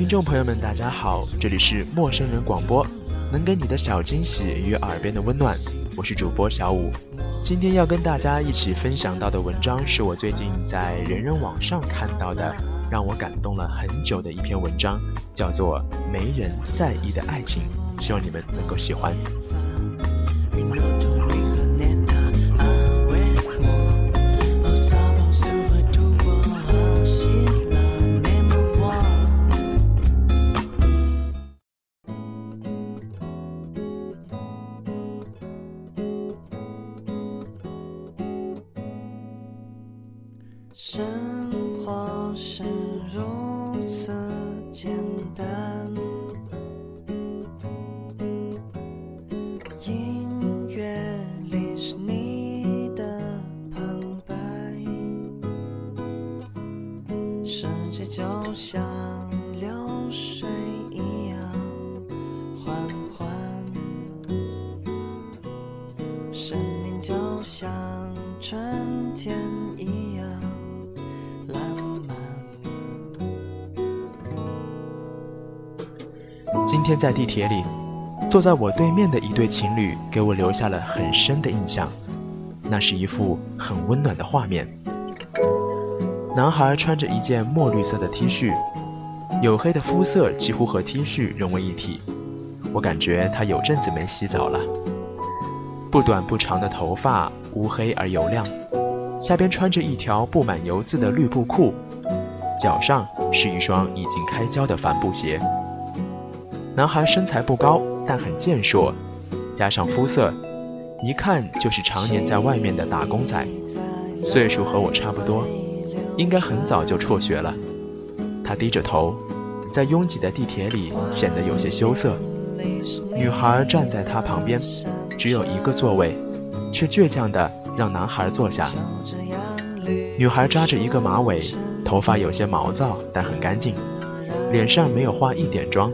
听众朋友们，大家好，这里是陌生人广播，能给你的小惊喜与耳边的温暖，我是主播小五。今天要跟大家一起分享到的文章，是我最近在人人网上看到的，让我感动了很久的一篇文章，叫做《没人在意的爱情》，希望你们能够喜欢。是如此简单，音乐里是你的旁白，世界就像流水一样缓缓，生命就像春天。今天在地铁里，坐在我对面的一对情侣给我留下了很深的印象。那是一幅很温暖的画面。男孩穿着一件墨绿色的 T 恤，黝黑的肤色几乎和 T 恤融为一体。我感觉他有阵子没洗澡了。不短不长的头发乌黑而油亮，下边穿着一条布满油渍的绿布裤，脚上是一双已经开胶的帆布鞋。男孩身材不高，但很健硕，加上肤色，一看就是常年在外面的打工仔，岁数和我差不多，应该很早就辍学了。他低着头，在拥挤的地铁里显得有些羞涩。女孩站在他旁边，只有一个座位，却倔强地让男孩坐下。女孩扎着一个马尾，头发有些毛躁，但很干净，脸上没有化一点妆。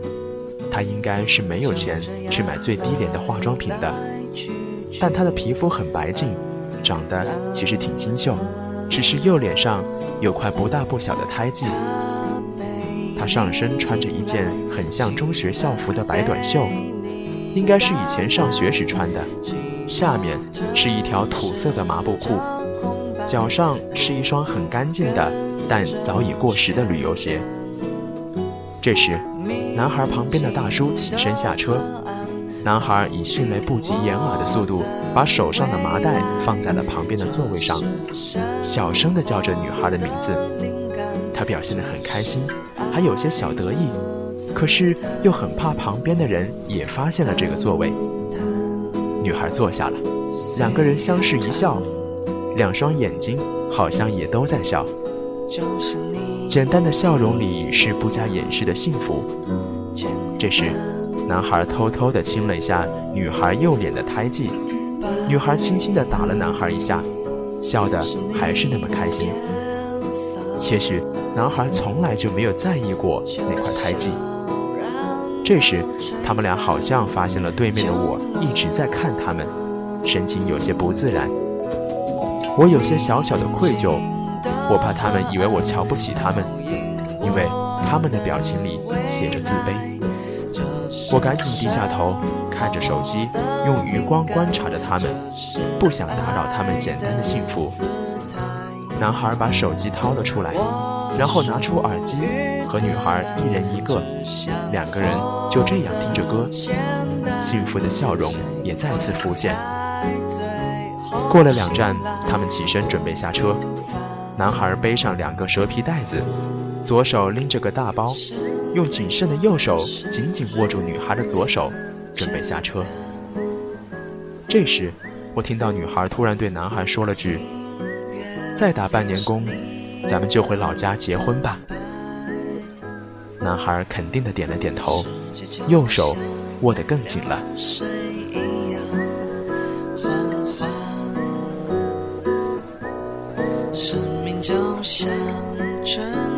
她应该是没有钱去买最低廉的化妆品的，但她的皮肤很白净，长得其实挺清秀，只是右脸上有块不大不小的胎记。她上身穿着一件很像中学校服的白短袖，应该是以前上学时穿的，下面是一条土色的麻布裤，脚上是一双很干净的但早已过时的旅游鞋。这时。男孩旁边的大叔起身下车，男孩以迅雷不及掩耳的速度把手上的麻袋放在了旁边的座位上，小声地叫着女孩的名字。他表现得很开心，还有些小得意，可是又很怕旁边的人也发现了这个座位。女孩坐下了，两个人相视一笑，两双眼睛好像也都在笑。简单的笑容里是不加掩饰的幸福。这时，男孩偷偷地亲了一下女孩右脸的胎记，女孩轻轻地打了男孩一下，笑得还是那么开心。也许男孩从来就没有在意过那块胎记。这时，他们俩好像发现了对面的我一直在看他们，神情有些不自然。我有些小小的愧疚。我怕他们以为我瞧不起他们，因为他们的表情里写着自卑。我赶紧低下头，看着手机，用余光观察着他们，不想打扰他们简单的幸福。男孩把手机掏了出来，然后拿出耳机，和女孩一人一个，两个人就这样听着歌，幸福的笑容也再次浮现。过了两站，他们起身准备下车。男孩背上两个蛇皮袋子，左手拎着个大包，用谨慎的右手紧紧握住女孩的左手，准备下车。这时，我听到女孩突然对男孩说了句：“再打半年工，咱们就回老家结婚吧。”男孩肯定的点了点头，右手握得更紧了。想着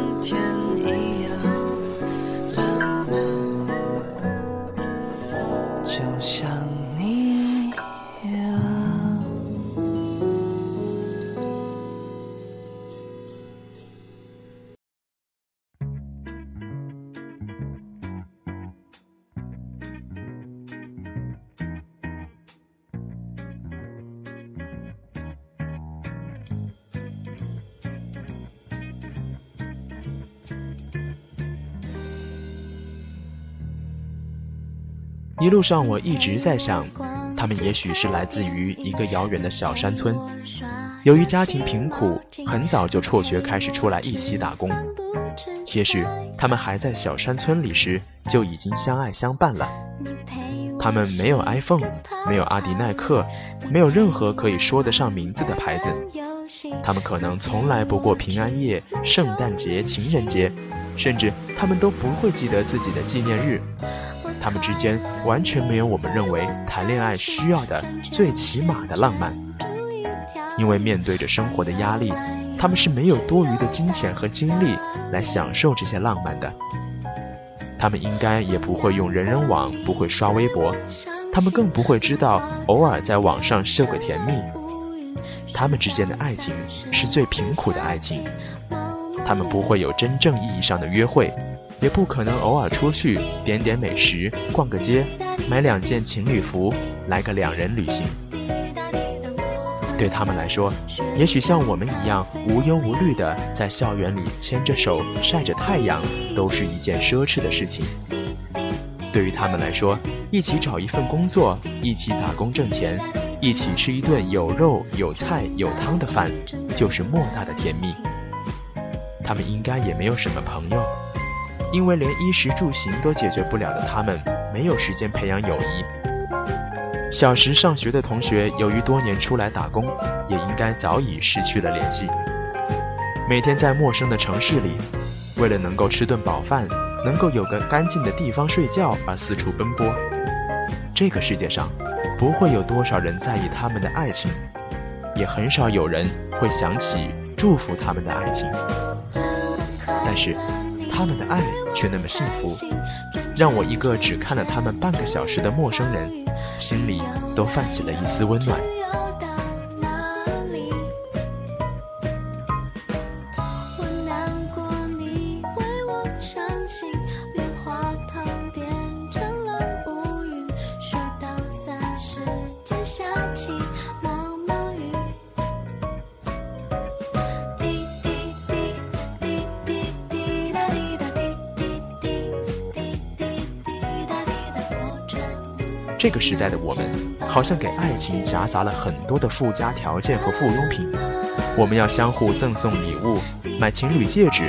一路上我一直在想，他们也许是来自于一个遥远的小山村，由于家庭贫苦，很早就辍学开始出来一起打工。也许他们还在小山村里时就已经相爱相伴了。他们没有 iPhone，没有阿迪耐克，没有任何可以说得上名字的牌子。他们可能从来不过平安夜、圣诞节、情人节，甚至他们都不会记得自己的纪念日。他们之间完全没有我们认为谈恋爱需要的最起码的浪漫，因为面对着生活的压力，他们是没有多余的金钱和精力来享受这些浪漫的。他们应该也不会用人人网，不会刷微博，他们更不会知道偶尔在网上秀个甜蜜。他们之间的爱情是最贫苦的爱情，他们不会有真正意义上的约会，也不可能偶尔出去点点美食、逛个街、买两件情侣服，来个两人旅行。对他们来说，也许像我们一样无忧无虑的在校园里牵着手晒着太阳，都是一件奢侈的事情。对于他们来说，一起找一份工作，一起打工挣钱，一起吃一顿有肉有菜有汤的饭，就是莫大的甜蜜。他们应该也没有什么朋友，因为连衣食住行都解决不了的他们，没有时间培养友谊。小时上学的同学，由于多年出来打工，也应该早已失去了联系。每天在陌生的城市里，为了能够吃顿饱饭，能够有个干净的地方睡觉而四处奔波。这个世界上，不会有多少人在意他们的爱情，也很少有人会想起祝福他们的爱情。但是，他们的爱却那么幸福，让我一个只看了他们半个小时的陌生人。心里都泛起了一丝温暖。这个时代的我们，好像给爱情夹杂了很多的附加条件和附庸品。我们要相互赠送礼物，买情侣戒指；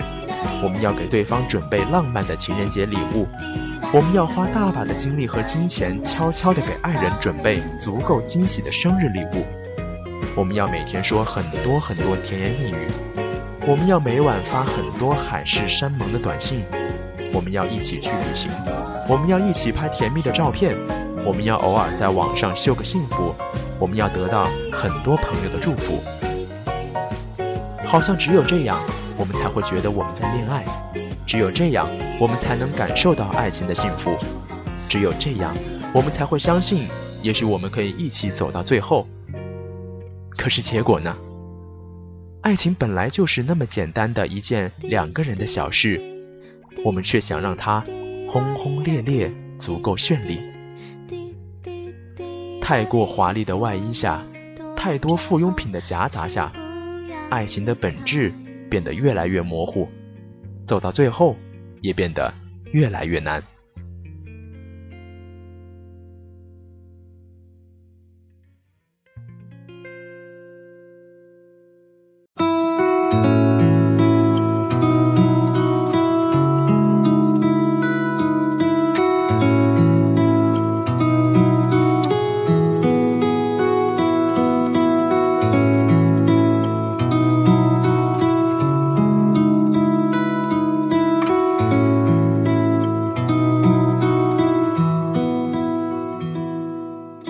我们要给对方准备浪漫的情人节礼物；我们要花大把的精力和金钱，悄悄地给爱人准备足够惊喜的生日礼物；我们要每天说很多很多甜言蜜语；我们要每晚发很多海誓山盟的短信；我们要一起去旅行；我们要一起拍甜蜜的照片。我们要偶尔在网上秀个幸福，我们要得到很多朋友的祝福，好像只有这样，我们才会觉得我们在恋爱；只有这样，我们才能感受到爱情的幸福；只有这样，我们才会相信，也许我们可以一起走到最后。可是结果呢？爱情本来就是那么简单的一件两个人的小事，我们却想让它轰轰烈烈，足够绚丽。太过华丽的外衣下，太多附庸品的夹杂下，爱情的本质变得越来越模糊，走到最后，也变得越来越难。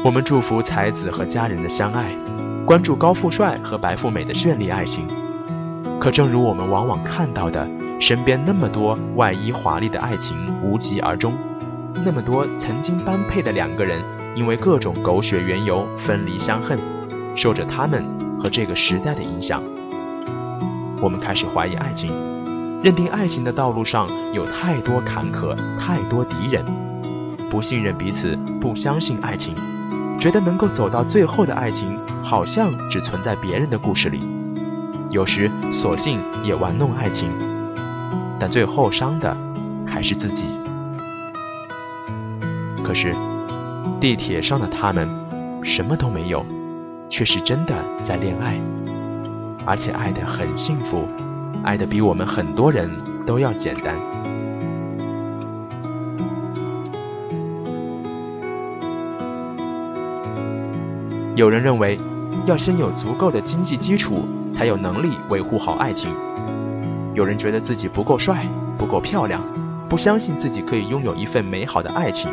我们祝福才子和佳人的相爱，关注高富帅和白富美的绚丽爱情。可正如我们往往看到的，身边那么多外衣华丽的爱情无疾而终，那么多曾经般配的两个人，因为各种狗血缘由分离相恨，受着他们和这个时代的影响，我们开始怀疑爱情，认定爱情的道路上有太多坎坷，太多敌人，不信任彼此，不相信爱情。觉得能够走到最后的爱情，好像只存在别人的故事里。有时索性也玩弄爱情，但最后伤的还是自己。可是，地铁上的他们什么都没有，却是真的在恋爱，而且爱得很幸福，爱得比我们很多人都要简单。有人认为，要先有足够的经济基础，才有能力维护好爱情。有人觉得自己不够帅，不够漂亮，不相信自己可以拥有一份美好的爱情。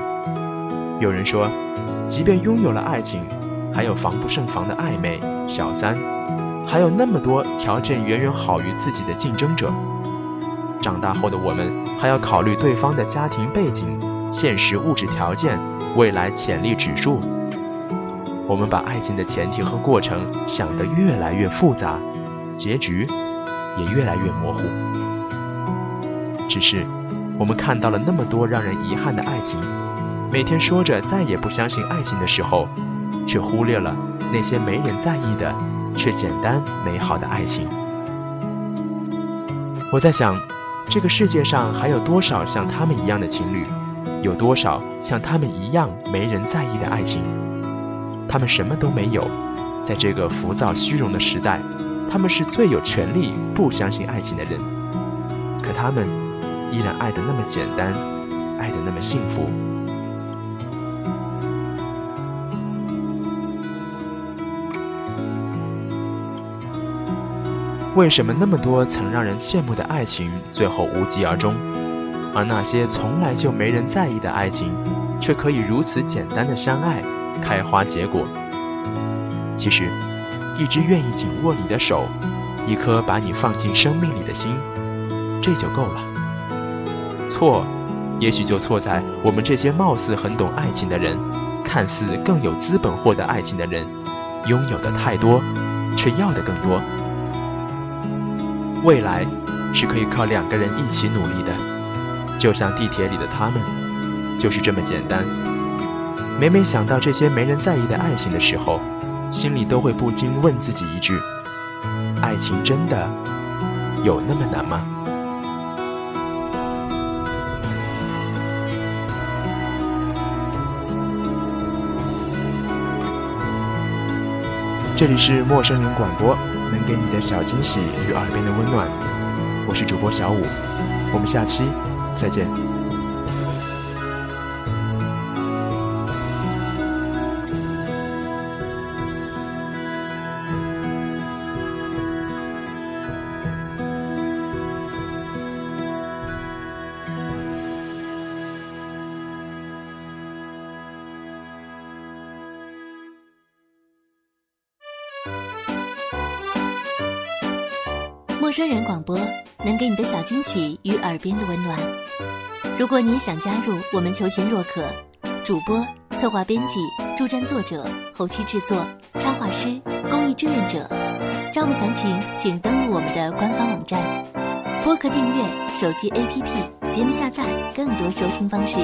有人说，即便拥有了爱情，还有防不胜防的暧昧、小三，还有那么多条件远远好于自己的竞争者。长大后的我们，还要考虑对方的家庭背景、现实物质条件、未来潜力指数。我们把爱情的前提和过程想得越来越复杂，结局也越来越模糊。只是，我们看到了那么多让人遗憾的爱情，每天说着再也不相信爱情的时候，却忽略了那些没人在意的却简单美好的爱情。我在想，这个世界上还有多少像他们一样的情侣？有多少像他们一样没人在意的爱情？他们什么都没有，在这个浮躁虚荣的时代，他们是最有权利不相信爱情的人。可他们依然爱得那么简单，爱得那么幸福。为什么那么多曾让人羡慕的爱情最后无疾而终，而那些从来就没人在意的爱情，却可以如此简单的相爱？开花结果。其实，一只愿意紧握你的手，一颗把你放进生命里的心，这就够了。错，也许就错在我们这些貌似很懂爱情的人，看似更有资本获得爱情的人，拥有的太多，却要的更多。未来是可以靠两个人一起努力的，就像地铁里的他们，就是这么简单。每每想到这些没人在意的爱情的时候，心里都会不禁问自己一句：爱情真的有那么难吗？这里是陌生人广播，能给你的小惊喜与耳边的温暖。我是主播小五，我们下期再见。陌生人广播能给你的小惊喜与耳边的温暖。如果你想加入，我们求贤若渴，主播、策划、编辑、助战作者、后期制作、插画师、公益志愿者，招募详情请登录我们的官方网站。播客订阅、手机 APP、节目下载、更多收听方式、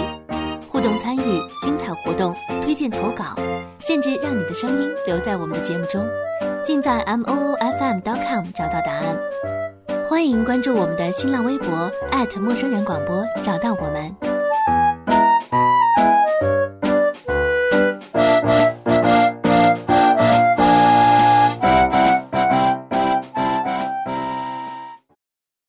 互动参与、精彩活动、推荐投稿，甚至让你的声音留在我们的节目中。尽在 m o o f m dot com 找到答案。欢迎关注我们的新浪微博陌生人广播，找到我们。